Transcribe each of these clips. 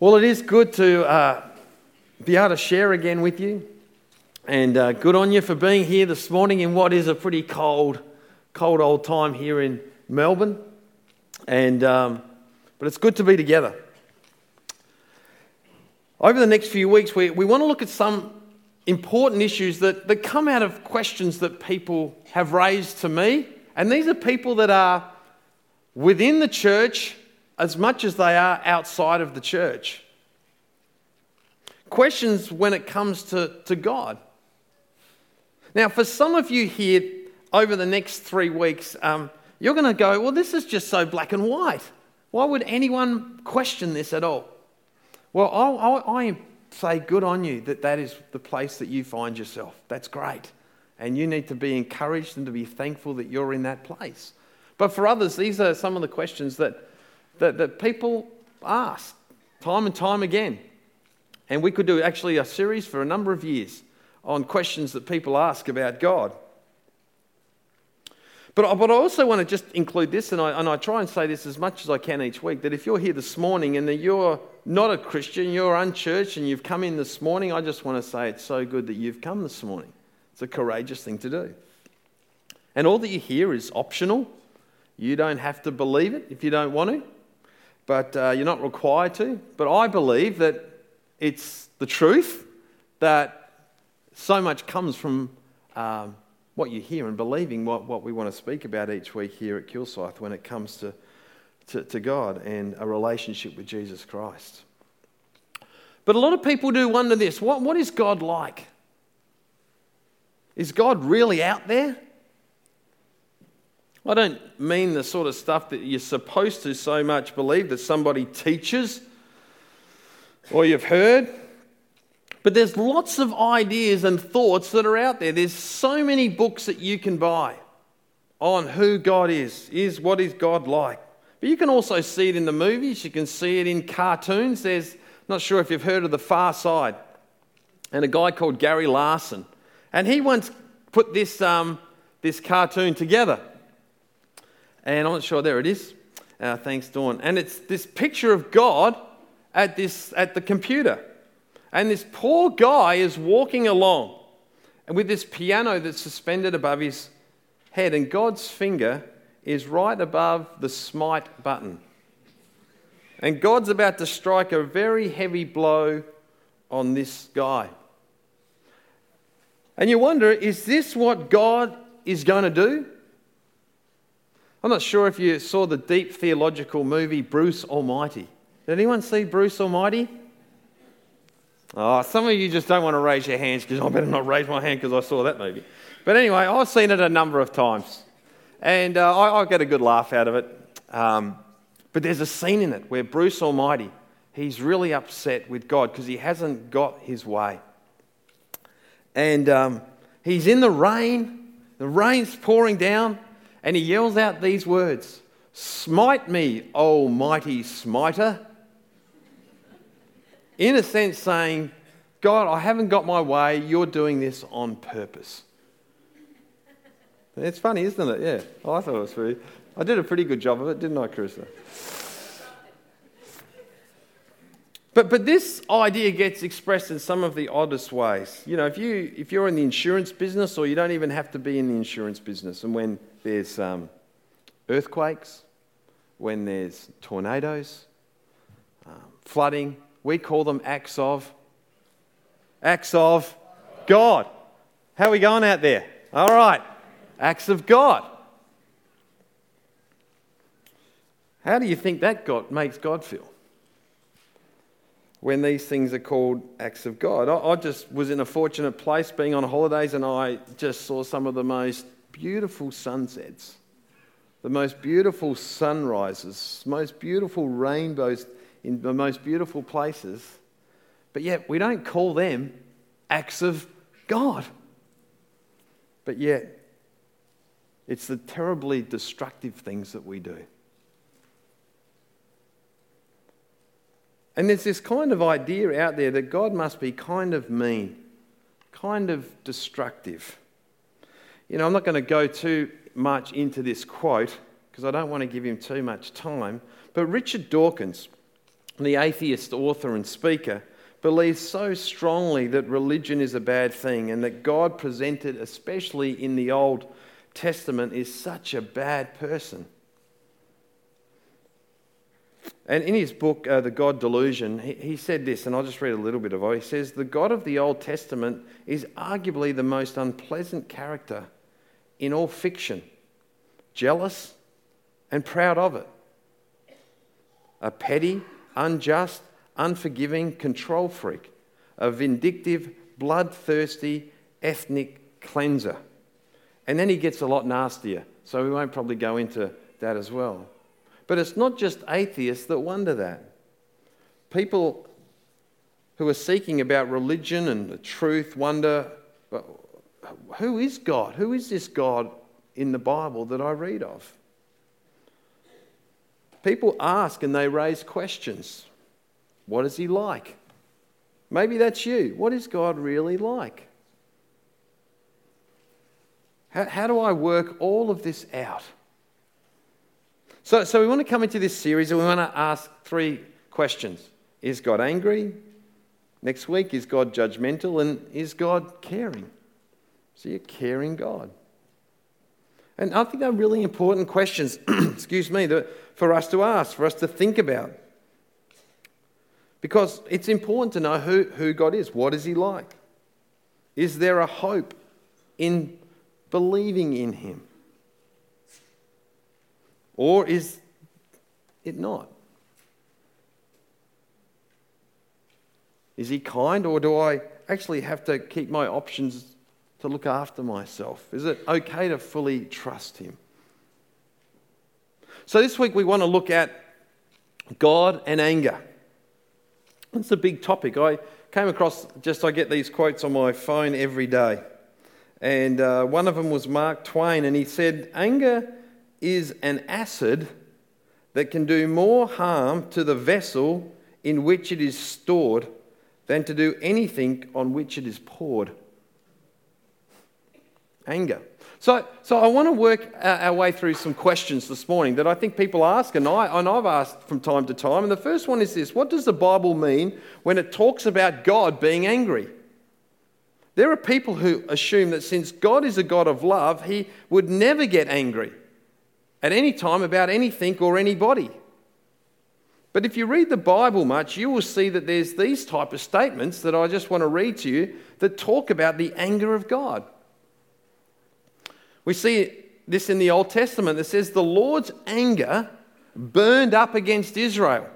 Well, it is good to uh, be able to share again with you. And uh, good on you for being here this morning in what is a pretty cold, cold old time here in Melbourne. And, um, but it's good to be together. Over the next few weeks, we, we want to look at some important issues that, that come out of questions that people have raised to me. And these are people that are within the church as much as they are outside of the church. Questions when it comes to, to God. Now, for some of you here over the next three weeks, um, you're going to go, well, this is just so black and white. Why would anyone question this at all? Well, I, I, I say good on you that that is the place that you find yourself. That's great. And you need to be encouraged and to be thankful that you're in that place. But for others, these are some of the questions that that, that people ask time and time again. And we could do actually a series for a number of years on questions that people ask about God. But, but I also want to just include this, and I, and I try and say this as much as I can each week that if you're here this morning and that you're not a Christian, you're unchurched, and you've come in this morning, I just want to say it's so good that you've come this morning. It's a courageous thing to do. And all that you hear is optional. You don't have to believe it if you don't want to but uh, you're not required to. But I believe that it's the truth that so much comes from um, what you hear and believing what, what we want to speak about each week here at Kilsyth when it comes to, to, to God and a relationship with Jesus Christ. But a lot of people do wonder this what, what is God like? Is God really out there? I don't mean the sort of stuff that you're supposed to so much believe that somebody teaches or you've heard. But there's lots of ideas and thoughts that are out there. There's so many books that you can buy on who God is, is what is God like. But you can also see it in the movies, you can see it in cartoons. There's not sure if you've heard of The Far Side and a guy called Gary Larson. And he once put this, um, this cartoon together. And I'm not sure, there it is. Uh, thanks, Dawn. And it's this picture of God at, this, at the computer. And this poor guy is walking along and with this piano that's suspended above his head, and God's finger is right above the smite button. And God's about to strike a very heavy blow on this guy. And you wonder, is this what God is going to do? I'm not sure if you saw the deep theological movie Bruce Almighty. Did anyone see Bruce Almighty? Oh, some of you just don't want to raise your hands because I better not raise my hand because I saw that movie. But anyway, I've seen it a number of times and uh, I, I, get a good laugh out of it. Um, but there's a scene in it where Bruce Almighty, he's really upset with God because he hasn't got his way. And um, he's in the rain, the rain's pouring down, and he yells out these words Smite me, O mighty smiter. In a sense, saying, God, I haven't got my way. You're doing this on purpose. It's funny, isn't it? Yeah. Oh, I thought it was pretty. I did a pretty good job of it, didn't I, Carissa? But, but this idea gets expressed in some of the oddest ways. You know, if, you, if you're in the insurance business, or you don't even have to be in the insurance business, and when there's um, earthquakes, when there's tornadoes, um, flooding. We call them acts of acts of God. How are we going out there? All right, acts of God. How do you think that God makes God feel? When these things are called acts of God. I, I just was in a fortunate place being on holidays and I just saw some of the most beautiful sunsets, the most beautiful sunrises, most beautiful rainbows in the most beautiful places, but yet we don't call them acts of God. But yet, it's the terribly destructive things that we do. And there's this kind of idea out there that God must be kind of mean, kind of destructive. You know, I'm not going to go too much into this quote because I don't want to give him too much time. But Richard Dawkins the atheist author and speaker, believes so strongly that religion is a bad thing and that God presented, especially in the Old Testament, is such a bad person. And in his book, uh, The God Delusion, he, he said this, and I'll just read a little bit of it. He says, The God of the Old Testament is arguably the most unpleasant character in all fiction, jealous and proud of it. A petty, unjust, unforgiving control freak, a vindictive, bloodthirsty, ethnic cleanser. And then he gets a lot nastier, so we won't probably go into that as well. But it's not just atheists that wonder that. People who are seeking about religion and the truth wonder who is God? Who is this God in the Bible that I read of? People ask and they raise questions. What is he like? Maybe that's you. What is God really like? How, how do I work all of this out? So, so we want to come into this series and we want to ask three questions Is God angry? Next week, is God judgmental? And is God caring? So you're caring God. And I think they're really important questions, excuse me, that, for us to ask, for us to think about. Because it's important to know who, who God is. What is He like? Is there a hope in believing in Him? Or is it not? Is He kind, or do I actually have to keep my options to look after myself? Is it okay to fully trust Him? So, this week we want to look at God and anger. It's a big topic. I came across just, I get these quotes on my phone every day. And uh, one of them was Mark Twain, and he said, Anger is an acid that can do more harm to the vessel in which it is stored than to do anything on which it is poured. Anger. So, so I want to work our way through some questions this morning that I think people ask, and, I, and I've asked from time to time. And the first one is this What does the Bible mean when it talks about God being angry? There are people who assume that since God is a God of love, he would never get angry at any time about anything or anybody. But if you read the Bible much, you will see that there's these type of statements that I just want to read to you that talk about the anger of God. We see this in the Old Testament that says the Lord's anger burned up against Israel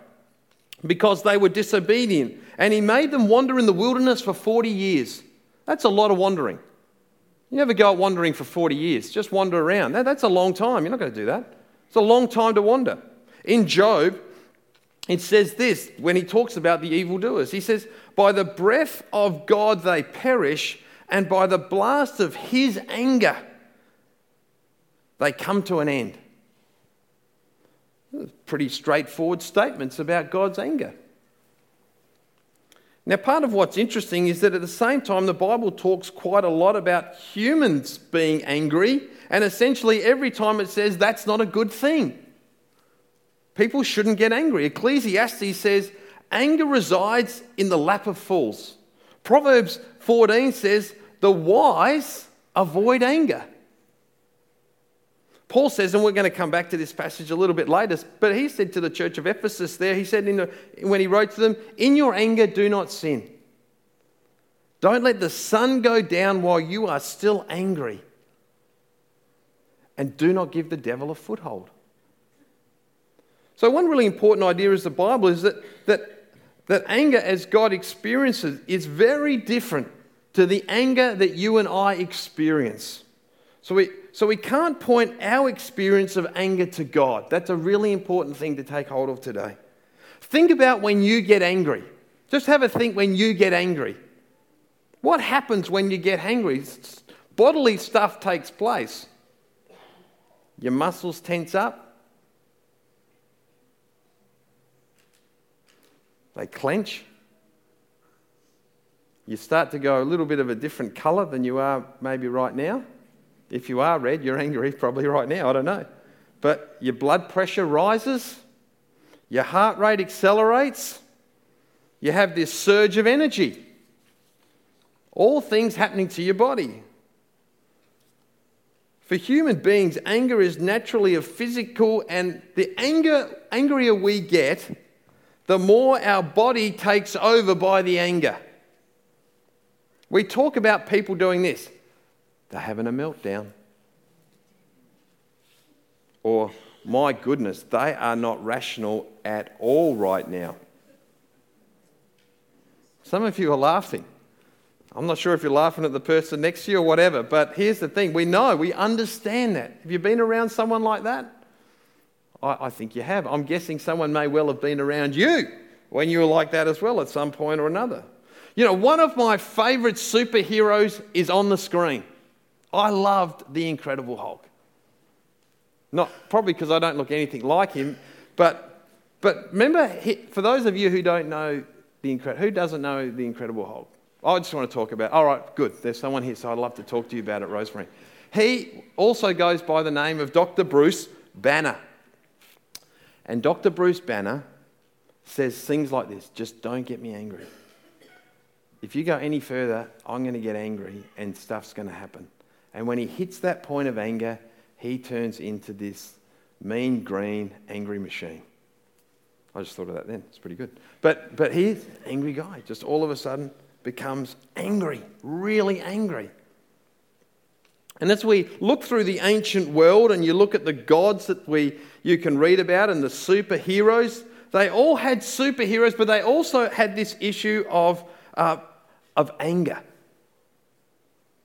because they were disobedient, and he made them wander in the wilderness for 40 years. That's a lot of wandering. You never go out wandering for 40 years, just wander around. that's a long time. You're not going to do that. It's a long time to wander. In Job, it says this when he talks about the evildoers. He says, By the breath of God they perish, and by the blast of his anger they come to an end. Pretty straightforward statements about God's anger. Now, part of what's interesting is that at the same time, the Bible talks quite a lot about humans being angry, and essentially every time it says that's not a good thing. People shouldn't get angry. Ecclesiastes says anger resides in the lap of fools. Proverbs 14 says the wise avoid anger. Paul says, and we're going to come back to this passage a little bit later, but he said to the church of Ephesus there, he said the, when he wrote to them, In your anger, do not sin. Don't let the sun go down while you are still angry. And do not give the devil a foothold. So, one really important idea is the Bible is that, that, that anger as God experiences is very different to the anger that you and I experience. So, we, so we can't point our experience of anger to God. That's a really important thing to take hold of today. Think about when you get angry. Just have a think when you get angry. What happens when you get angry? Bodily stuff takes place. Your muscles tense up, they clench. You start to go a little bit of a different colour than you are maybe right now. If you are red, you're angry probably right now, I don't know. But your blood pressure rises, your heart rate accelerates, you have this surge of energy. All things happening to your body. For human beings, anger is naturally a physical, and the anger, angrier we get, the more our body takes over by the anger. We talk about people doing this. They're having a meltdown. Or, my goodness, they are not rational at all right now. Some of you are laughing. I'm not sure if you're laughing at the person next to you or whatever, but here's the thing we know, we understand that. Have you been around someone like that? I, I think you have. I'm guessing someone may well have been around you when you were like that as well at some point or another. You know, one of my favorite superheroes is on the screen. I loved The Incredible Hulk. Not probably because I don't look anything like him, but, but remember, for those of you who don't know The Incredible, who doesn't know The Incredible Hulk? I just want to talk about. All right, good. There's someone here, so I'd love to talk to you about it, Rosemary. He also goes by the name of Dr. Bruce Banner. And Dr. Bruce Banner says things like this just don't get me angry. If you go any further, I'm going to get angry and stuff's going to happen. And when he hits that point of anger, he turns into this mean, green, angry machine. I just thought of that then. It's pretty good. But, but he's an angry guy. Just all of a sudden, becomes angry, really angry. And as we look through the ancient world and you look at the gods that we, you can read about and the superheroes, they all had superheroes, but they also had this issue of, uh, of anger.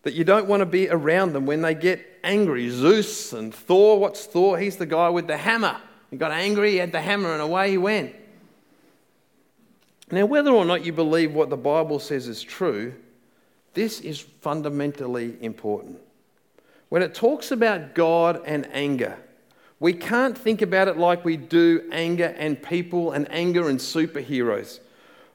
That you don't want to be around them when they get angry. Zeus and Thor, what's Thor? He's the guy with the hammer. He got angry, he had the hammer, and away he went. Now, whether or not you believe what the Bible says is true, this is fundamentally important. When it talks about God and anger, we can't think about it like we do anger and people and anger and superheroes.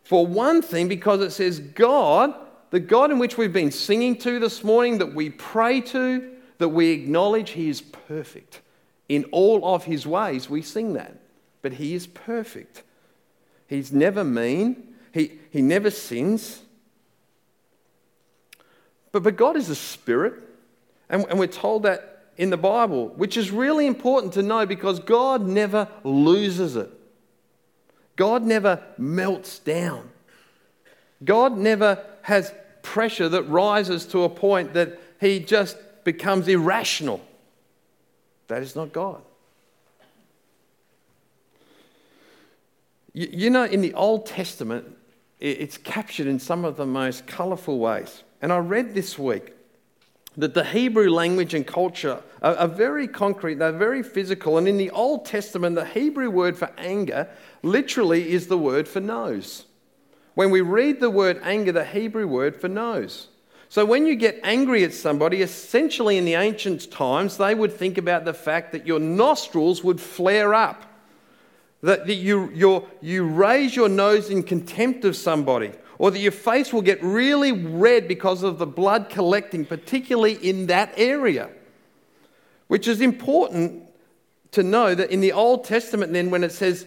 For one thing, because it says God, the God in which we've been singing to this morning, that we pray to, that we acknowledge He is perfect. In all of His ways, we sing that. But He is perfect. He's never mean, he, he never sins. But, but God is a spirit, and, and we're told that in the Bible, which is really important to know because God never loses it. God never melts down. God never has pressure that rises to a point that he just becomes irrational. That is not God. You, you know, in the Old Testament, it's captured in some of the most colourful ways. And I read this week that the Hebrew language and culture are, are, very concrete, they're very physical. And in the Old Testament, the Hebrew word for anger literally is the word for nose. When we read the word anger, the Hebrew word for nose. So when you get angry at somebody, essentially in the ancient times, they would think about the fact that your nostrils would flare up that, you raise your nose in contempt of somebody, or that your face will get really red because of the blood collecting, particularly in that area. Which is important to know that in the Old Testament, then, when it says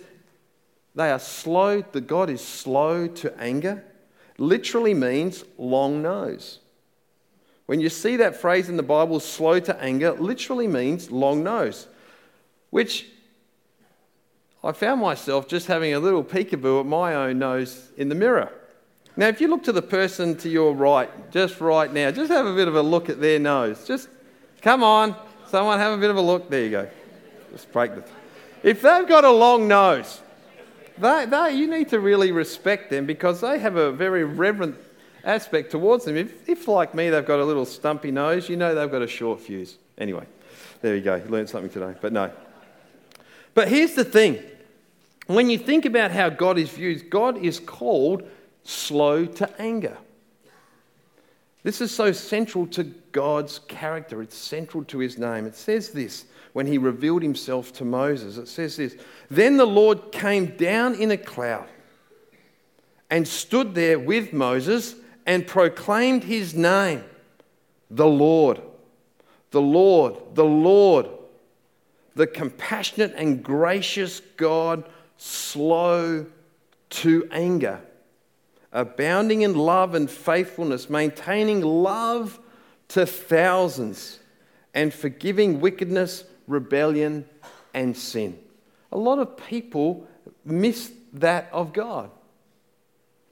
they are slow, the God is slow to anger, literally means long nose. When you see that phrase in the Bible, slow to anger, literally means long nose, which I found myself just having a little peekaboo at my own nose in the mirror. Now, if you look to the person to your right, just right now, just have a bit of a look at their nose. Just come on, someone have a bit of a look. There you go. Just break the. If they've got a long nose, they, they, you need to really respect them because they have a very reverent aspect towards them. If, if, like me, they've got a little stumpy nose, you know they've got a short fuse. Anyway, there you go. You learned something today, but no. But here's the thing when you think about how God is viewed, God is called slow to anger. This is so central to God's character. It's central to his name. It says this when he revealed himself to Moses. It says this Then the Lord came down in a cloud and stood there with Moses and proclaimed his name, the Lord, the Lord, the Lord, the compassionate and gracious God slow to anger, abounding in love and faithfulness, maintaining love to thousands, and forgiving wickedness, rebellion, and sin. A lot of people miss that of God.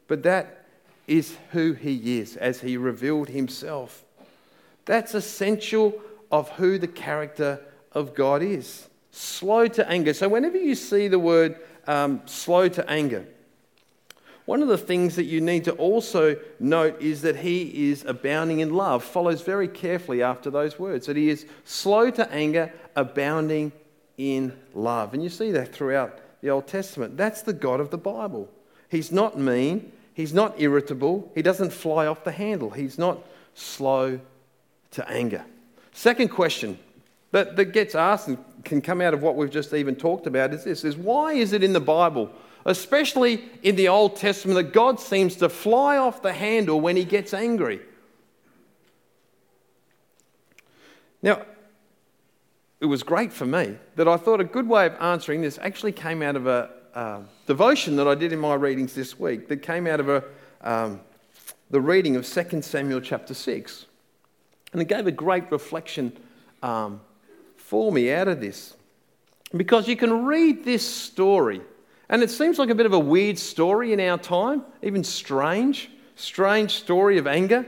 But that is who He is as He revealed Himself. That's essential of who the character of God is. Slow to anger. So, whenever you see the word um, slow to anger, one of the things that you need to also note is that he is abounding in love, follows very carefully after those words, that he is slow to anger, abounding in love. And you see that throughout the Old Testament. That's the God of the Bible. He's not mean, he's not irritable, he doesn't fly off the handle, he's not slow to anger. Second question that, that gets asked and can come out of what we've just even talked about is this is why is it in the Bible, especially in the Old Testament, that God seems to fly off the handle when he gets angry? Now, it was great for me that I thought a good way of answering this actually came out of a uh, devotion that I did in my readings this week that came out of a, um, the reading of 2 Samuel chapter 6. And it gave a great reflection um, for me out of this. Because you can read this story, and it seems like a bit of a weird story in our time, even strange, strange story of anger.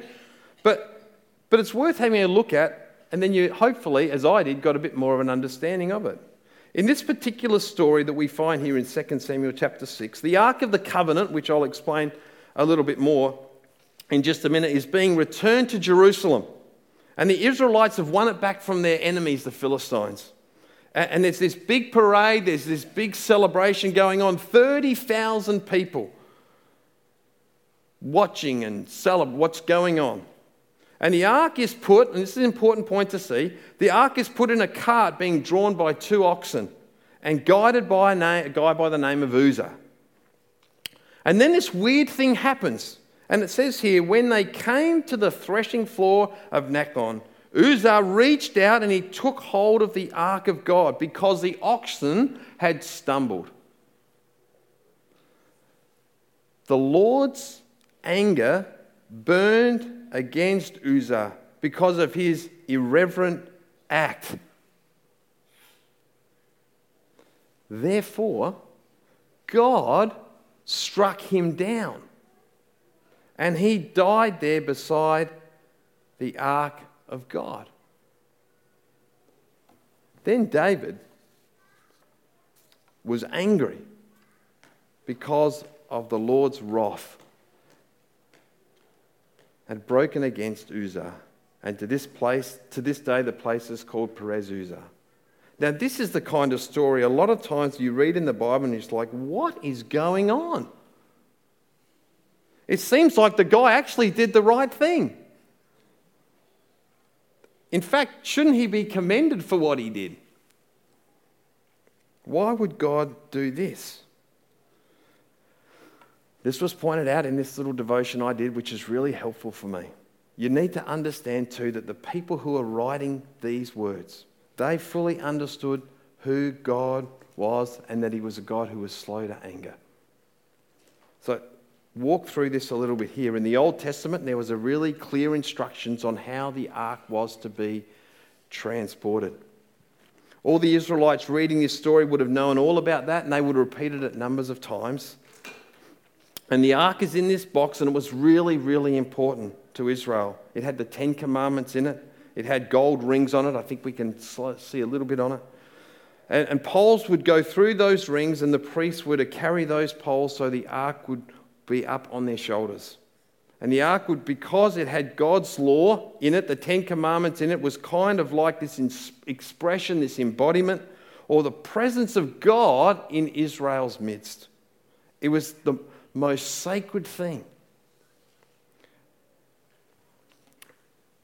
But, but it's worth having a look at and then you hopefully, as I did, got a bit more of an understanding of it. In this particular story that we find here in 2 Samuel chapter 6, the Ark of the Covenant, which I'll explain a little bit more in just a minute, is being returned to Jerusalem. And the Israelites have won it back from their enemies, the Philistines. And there's this big parade, there's this big celebration going on 30,000 people watching and celebrating what's going on. And the ark is put, and this is an important point to see the ark is put in a cart being drawn by two oxen and guided by a, name, a guy by the name of Uzzah. And then this weird thing happens. And it says here, when they came to the threshing floor of Nakon, Uzzah reached out and he took hold of the ark of God because the oxen had stumbled. The Lord's anger burned against Uzzah because of his irreverent act. Therefore, God struck him down, and he died there beside the ark of God. Then David was angry because of the Lord's wrath had broken against Uzzah. And to this place, to this day, the place is called Perez Uzzah. Now, this is the kind of story a lot of times you read in the Bible and it's like, what is going on? It seems like the guy actually did the right thing. In fact, shouldn't he be commended for what he did? Why would God do this? This was pointed out in this little devotion I did, which is really helpful for me. You need to understand too that the people who are writing these words, they fully understood who God was and that he was a God who was slow to anger. So walk through this a little bit here. In the Old Testament, there was a really clear instructions on how the ark was to be transported. All the Israelites reading this story would have known all about that and they would have repeated it numbers of times. And the ark is in this box, and it was really, really important to Israel. It had the Ten Commandments in it, it had gold rings on it. I think we can see a little bit on it. And, and poles would go through those rings, and the priests were to carry those poles so the ark would be up on their shoulders. And the ark would, because it had God's law in it, the Ten Commandments in it, was kind of like this expression, this embodiment, or the presence of God in Israel's midst. It was the, most sacred thing.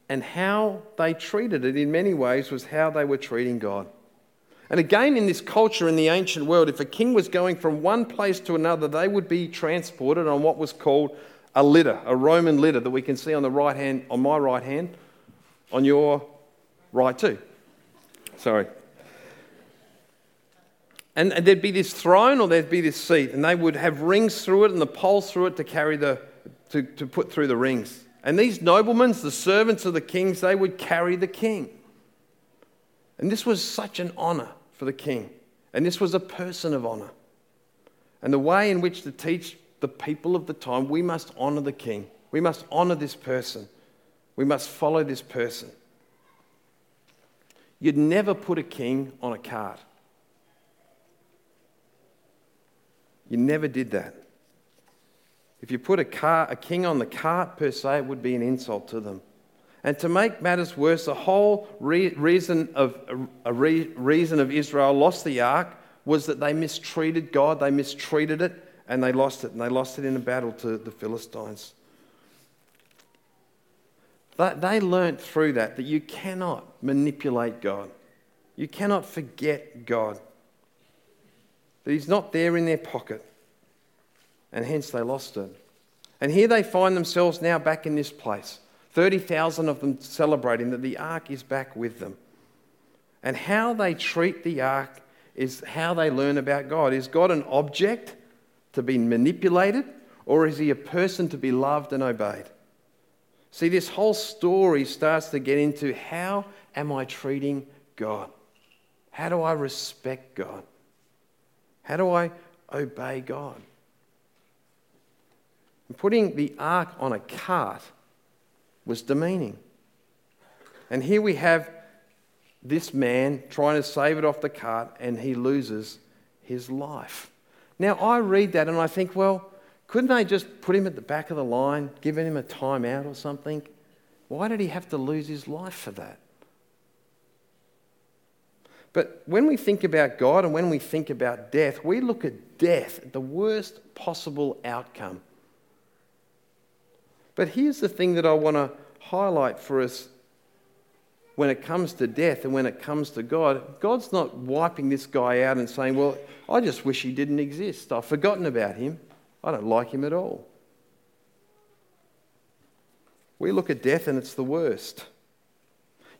And how they treated it in many ways was how they were treating God. And again, in this culture in the ancient world, if a king was going from one place to another, they would be transported on what was called a litter, a Roman litter that we can see on the right hand, on my right hand, on your right too. Sorry. And there'd be this throne or there'd be this seat, and they would have rings through it and the poles through it to carry the, to, to put through the rings. And these noblemen, the servants of the kings, they would carry the king. And this was such an honor for the king. And this was a person of honor. And the way in which to teach the people of the time, we must honor the king. We must honor this person. We must follow this person. You'd never put a king on a cart. You never did that. If you put a, car, a king on the cart, per se, it would be an insult to them. And to make matters worse, the whole re- reason, of, re- reason of Israel lost the ark was that they mistreated God, they mistreated it, and they lost it. And they lost it in a battle to the Philistines. But They learnt through that that you cannot manipulate God. You cannot forget God. That He's not there in their pocket. And hence they lost it. And here they find themselves now back in this place. 30,000 of them celebrating that the ark is back with them. And how they treat the ark is how they learn about God. Is God an object to be manipulated, or is he a person to be loved and obeyed? See, this whole story starts to get into how am I treating God? How do I respect God? How do I obey God? And putting the ark on a cart was demeaning. And here we have this man trying to save it off the cart, and he loses his life. Now, I read that and I think, well, couldn't they just put him at the back of the line, giving him a timeout or something? Why did he have to lose his life for that? But when we think about God and when we think about death, we look at death, the worst possible outcome. But here's the thing that I want to highlight for us when it comes to death and when it comes to God. God's not wiping this guy out and saying, Well, I just wish he didn't exist. I've forgotten about him. I don't like him at all. We look at death and it's the worst.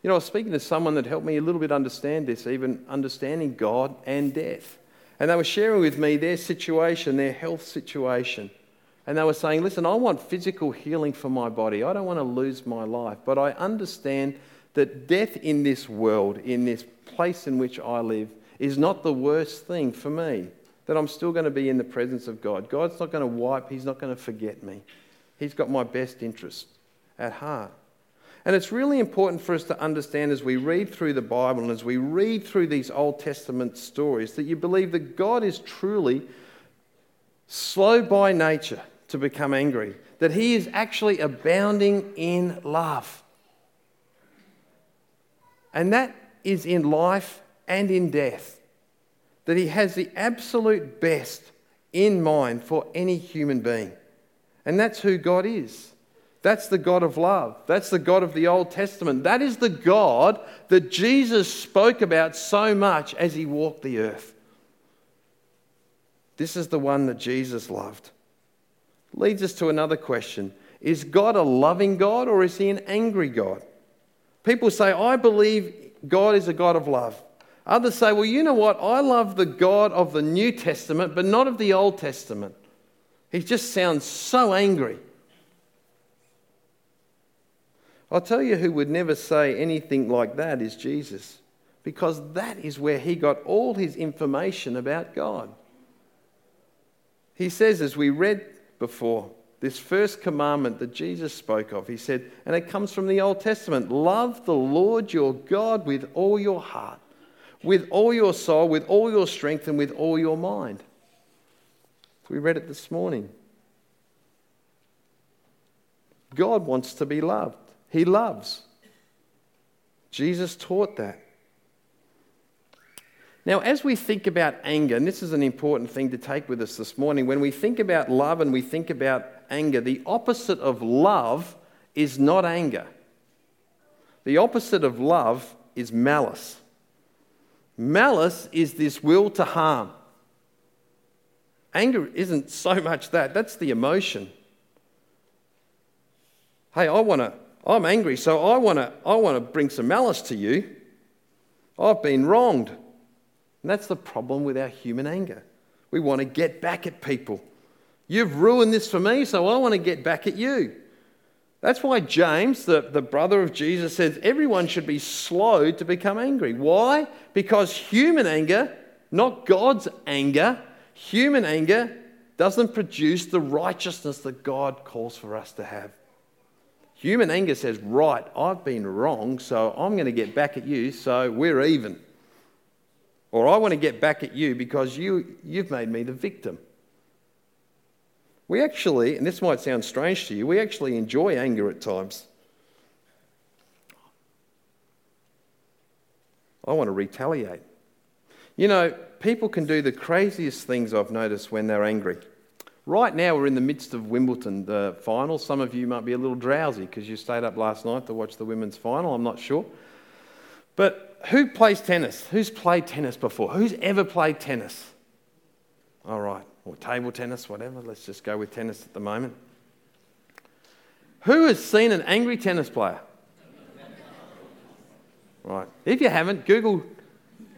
You know, I was speaking to someone that helped me a little bit understand this, even understanding God and death. And they were sharing with me their situation, their health situation. And they were saying, listen, I want physical healing for my body. I don't want to lose my life. But I understand that death in this world, in this place in which I live, is not the worst thing for me that I'm still going to be in the presence of God. God's not going to wipe, He's not going to forget me. He's got my best interest at heart. And it's really important for us to understand as we read through the Bible and as we read through these Old Testament stories that you believe that God is truly slow by nature to become angry, that He is actually abounding in love. And that is in life and in death that He has the absolute best in mind for any human being. And that's who God is. That's the God of love. That's the God of the Old Testament. That is the God that Jesus spoke about so much as he walked the earth. This is the one that Jesus loved. Leads us to another question Is God a loving God or is he an angry God? People say, I believe God is a God of love. Others say, well, you know what? I love the God of the New Testament, but not of the Old Testament. He just sounds so angry. I'll tell you who would never say anything like that is Jesus, because that is where he got all his information about God. He says, as we read before, this first commandment that Jesus spoke of, he said, and it comes from the Old Testament love the Lord your God with all your heart with all your soul, with all your strength, and with all your mind. We read it this morning. God wants to be loved, He loves. Jesus taught that. Now, as we think about anger, and this is an important thing to take with us this morning, when we think about love and we think about anger, the opposite of love is not anger. The opposite of love is malice. Malice is this will to harm. Anger isn't so much that, that's the emotion. Hey, I want to, I'm angry, so I want to, I want to bring some malice to you. I've been wronged. And that's the problem with our human anger. We want to get back at people. You've ruined this for me, so I want to get back at you. That's why James, the, the brother of Jesus, says everyone should be slow to become angry. Why? Because human anger, not God's anger, human anger doesn't produce the righteousness that God calls for us to have. Human anger says, Right, I've been wrong, so I'm going to get back at you, so we're even. Or I want to get back at you because you, you've made me the victim. We actually, and this might sound strange to you, we actually enjoy anger at times. I want to retaliate. You know, people can do the craziest things I've noticed when they're angry. Right now, we're in the midst of Wimbledon, the final. Some of you might be a little drowsy because you stayed up last night to watch the women's final. I'm not sure. But who plays tennis? Who's played tennis before? Who's ever played tennis? All right. Or table tennis, whatever. Let's just go with tennis at the moment. Who has seen an angry tennis player? Right. If you haven't, Google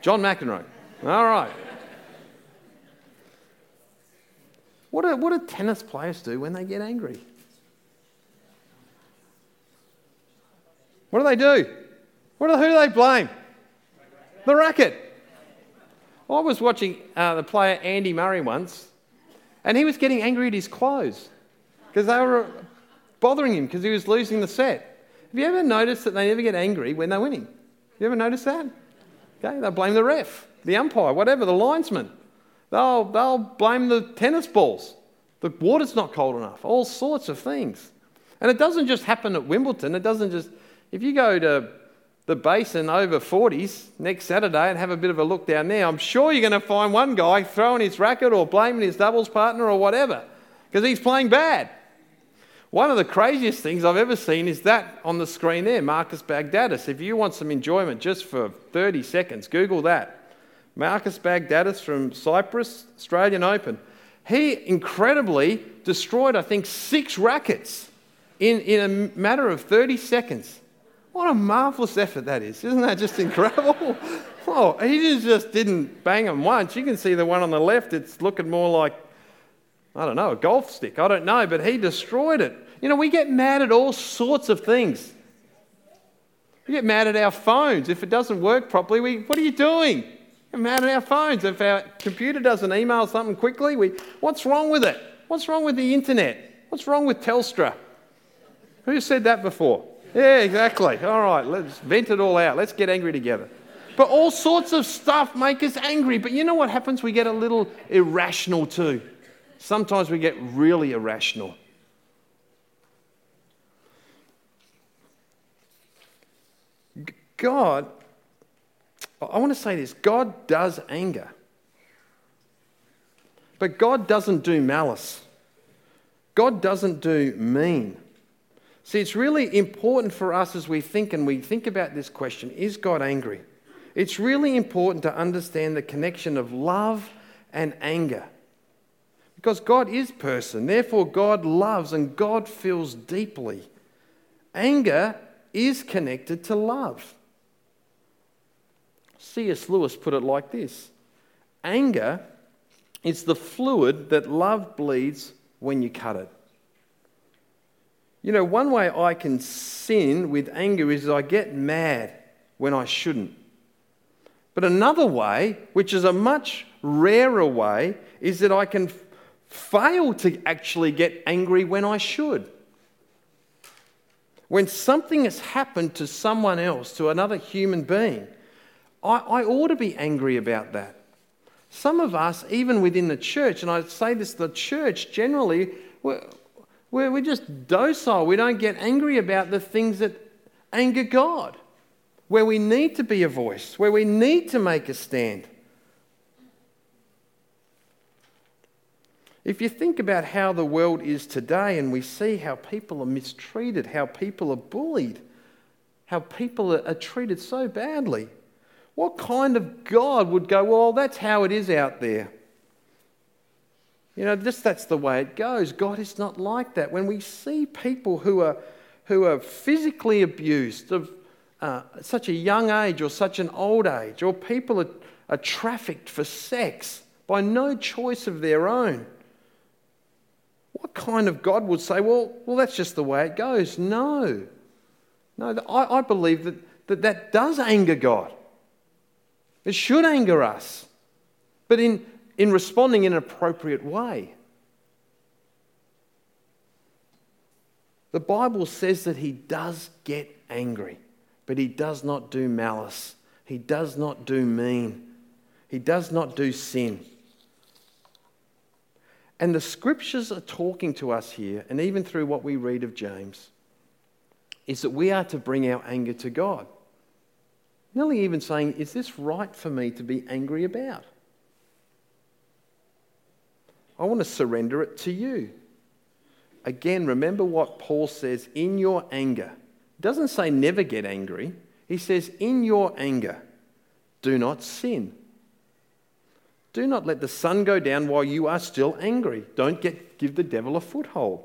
John McEnroe. All right. What do, what do tennis players do when they get angry? What do they do? What who do they blame? The racket. I was watching uh, the player Andy Murray once, and he was getting angry at his clothes because they were bothering him because he was losing the set. Have you ever noticed that they never get angry when they're winning? You ever noticed that? Okay, they blame the ref, the umpire, whatever, the linesman. They'll, they'll blame the tennis balls. The water's not cold enough, all sorts of things. And it doesn't just happen at Wimbledon. It doesn't just, if you go to the basin over 40s next Saturday and have a bit of a look down there, I'm sure you're going to find one guy throwing his racket or blaming his doubles partner or whatever because he's playing bad. One of the craziest things I've ever seen is that on the screen there, Marcus Baghdatis. If you want some enjoyment just for 30 seconds, Google that. Marcus Baghdatis from Cyprus, Australian Open. He incredibly destroyed, I think, six rackets in, in a matter of 30 seconds. What a marvelous effort that is. Isn't that just incredible? oh, he just didn't bang them once. You can see the one on the left, it's looking more like, I don't know, a golf stick. I don't know, but he destroyed it. You know, we get mad at all sorts of things. We get mad at our phones. If it doesn't work properly, we, what are you doing? We get mad at our phones. If our computer doesn't email something quickly, we, what's wrong with it? What's wrong with the internet? What's wrong with Telstra? Who said that before? Yeah, exactly. All right, let's vent it all out. Let's get angry together. But all sorts of stuff make us angry. But you know what happens? We get a little irrational too. Sometimes we get really irrational. God, I want to say this God does anger. But God doesn't do malice. God doesn't do mean. See, it's really important for us as we think and we think about this question is God angry? It's really important to understand the connection of love and anger. Because God is person, therefore, God loves and God feels deeply. Anger is connected to love. C.S. Lewis put it like this Anger is the fluid that love bleeds when you cut it. You know, one way I can sin with anger is I get mad when I shouldn't. But another way, which is a much rarer way, is that I can fail to actually get angry when I should. When something has happened to someone else, to another human being, I, I ought to be angry about that. Some of us, even within the church, and I say this, the church generally, we're, we're just docile. We don't get angry about the things that anger God, where we need to be a voice, where we need to make a stand. If you think about how the world is today and we see how people are mistreated, how people are bullied, how people are treated so badly, what kind of God would go, well, that's how it is out there? You know, just that's the way it goes. God is not like that. When we see people who are, who are physically abused of uh, such a young age or such an old age, or people are, are trafficked for sex by no choice of their own. What kind of God would say, well, well that's just the way it goes? No. No, I, I believe that, that that does anger God. It should anger us, but in, in responding in an appropriate way. The Bible says that he does get angry, but he does not do malice. He does not do mean. He does not do sin. And the scriptures are talking to us here, and even through what we read of James, is that we are to bring our anger to God. Nearly even saying, Is this right for me to be angry about? I want to surrender it to you. Again, remember what Paul says in your anger. He doesn't say never get angry. He says, in your anger, do not sin. Do not let the sun go down while you are still angry. Don't get, give the devil a foothold.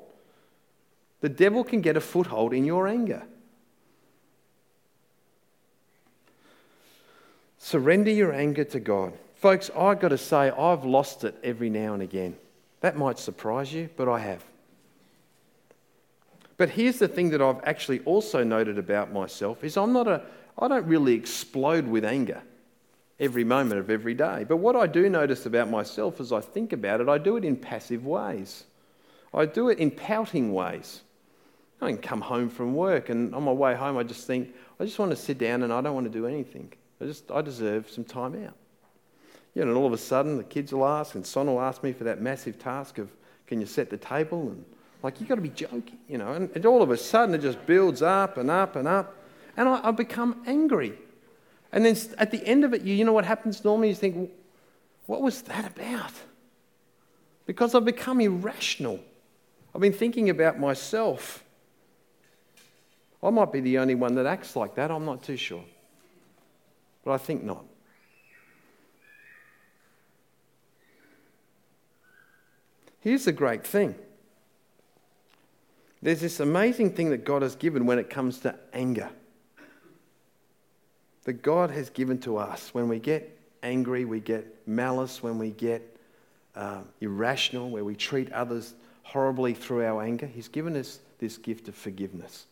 The devil can get a foothold in your anger. Surrender your anger to God. Folks, I've got to say, I've lost it every now and again. That might surprise you, but I have. But here's the thing that I've actually also noted about myself is I'm not a I don't really explode with anger every moment of every day. But what I do notice about myself as I think about it, I do it in passive ways. I do it in pouting ways. I can come home from work and on my way home I just think, I just want to sit down and I don't want to do anything. I just I deserve some time out. You know, and all of a sudden the kids will ask and Son will ask me for that massive task of can you set the table and like, you've got to be joking, you know. And, and, all of a sudden, it just builds up and up and up. And I, I become angry. And then at the end of it, you, you know what happens normally? You think, what was that about? Because I've become irrational. I've been thinking about myself. I might be the only one that acts like that. I'm not too sure. But I think not. Here's the great thing there's this amazing thing that God has given when it comes to anger. That God has given to us. When we get angry, we get malice, when we get uh, irrational, where we treat others horribly through our anger, He's given us this gift of forgiveness.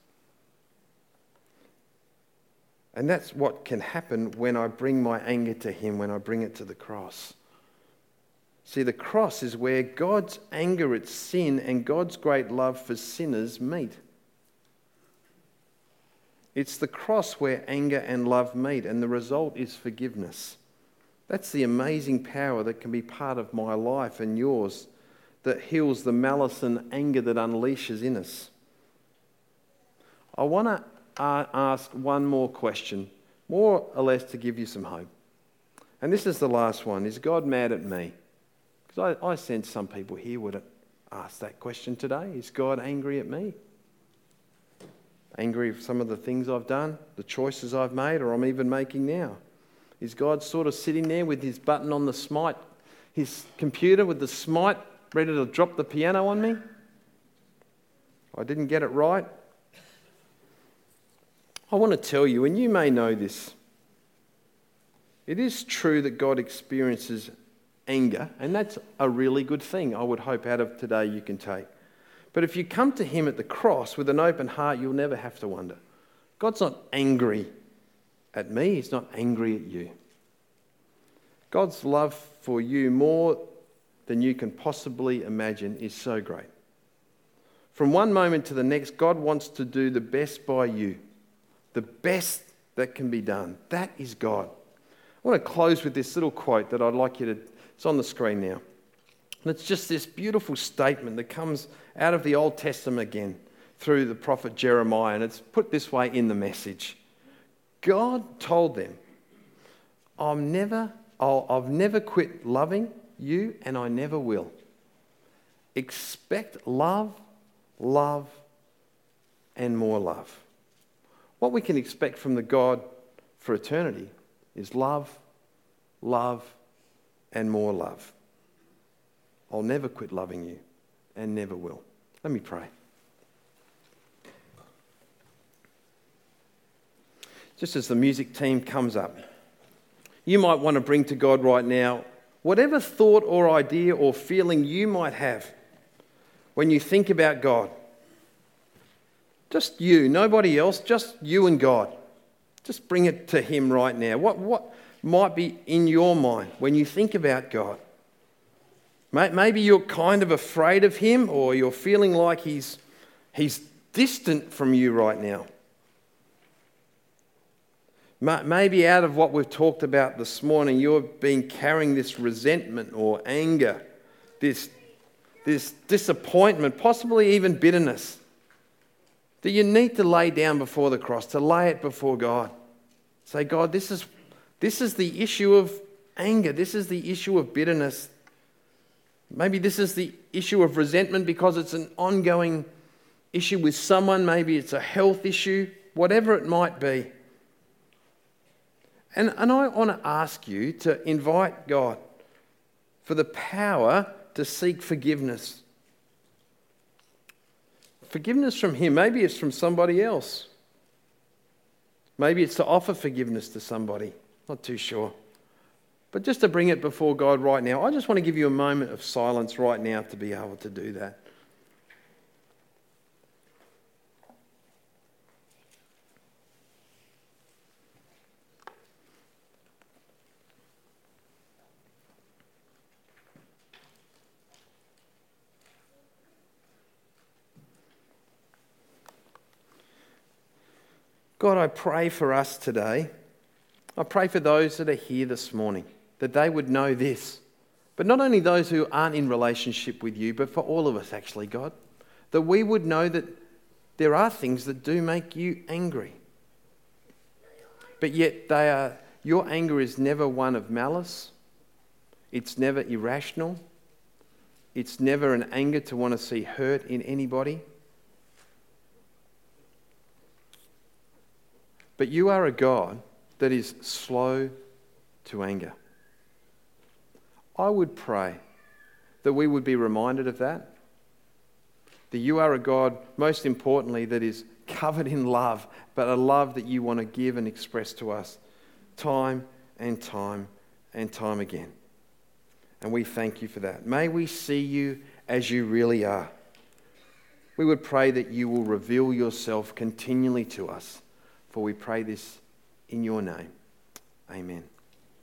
And that's what can happen when I bring my anger to Him, when I bring it to the cross. See, the cross is where God's anger at sin and God's great love for sinners meet. It's the cross where anger and love meet, and the result is forgiveness. That's the amazing power that can be part of my life and yours that heals the malice and anger that unleashes in us. I want to ask one more question, more or less to give you some hope. And this is the last one Is God mad at me? Because I, I sense some people here would ask that question today Is God angry at me? Angry with some of the things I've done, the choices I've made, or I'm even making now? Is God sort of sitting there with his button on the smite, his computer with the smite, ready to drop the piano on me? I didn't get it right. I want to tell you, and you may know this, it is true that God experiences anger, and that's a really good thing, I would hope, out of today you can take. But if you come to Him at the cross with an open heart, you'll never have to wonder. God's not angry at me, He's not angry at you. God's love for you, more than you can possibly imagine, is so great. From one moment to the next, God wants to do the best by you, the best that can be done. That is God. I want to close with this little quote that I'd like you to it's on the screen now. And it's just this beautiful statement that comes out of the Old Testament again through the prophet Jeremiah. And it's put this way in the message God told them, I'm never, I'll, I've never quit loving you, and I never will. Expect love, love, and more love. What we can expect from the God for eternity is love, love, and more love. I'll never quit loving you and never will. Let me pray. Just as the music team comes up, you might want to bring to God right now whatever thought or idea or feeling you might have when you think about God. Just you, nobody else, just you and God. Just bring it to Him right now. What, what might be in your mind when you think about God? Maybe you're kind of afraid of Him or you're feeling like He's, he's distant from you right now. Maybe out of what we've talked about this morning, you've been carrying this resentment or anger, this, this disappointment, possibly even bitterness that you need to lay down before the cross, to lay it before God. Say, God, this is, this is the issue of anger. This is the issue of bitterness. Maybe this is the issue of resentment because it's an ongoing issue with someone. Maybe it's a health issue, whatever it might be. And, and I want to ask you to invite God for the power to seek forgiveness. Forgiveness from Him. Maybe it's from somebody else. Maybe it's to offer forgiveness to somebody. Not too sure. But just to bring it before God right now, I just want to give you a moment of silence right now to be able to do that. God, I pray for us today. I pray for those that are here this morning that they would know this. But not only those who aren't in relationship with you, but for all of us, actually, God, that we would know that there are things that do make you angry. But yet, they are, your anger is never one of malice, it's never irrational, it's never an anger to want to see hurt in anybody. But you are a God that is slow to anger. I would pray that we would be reminded of that. That you are a God, most importantly, that is covered in love, but a love that you want to give and express to us time and time and time again. And we thank you for that. May we see you as you really are. We would pray that you will reveal yourself continually to us for we pray this in your name. Amen.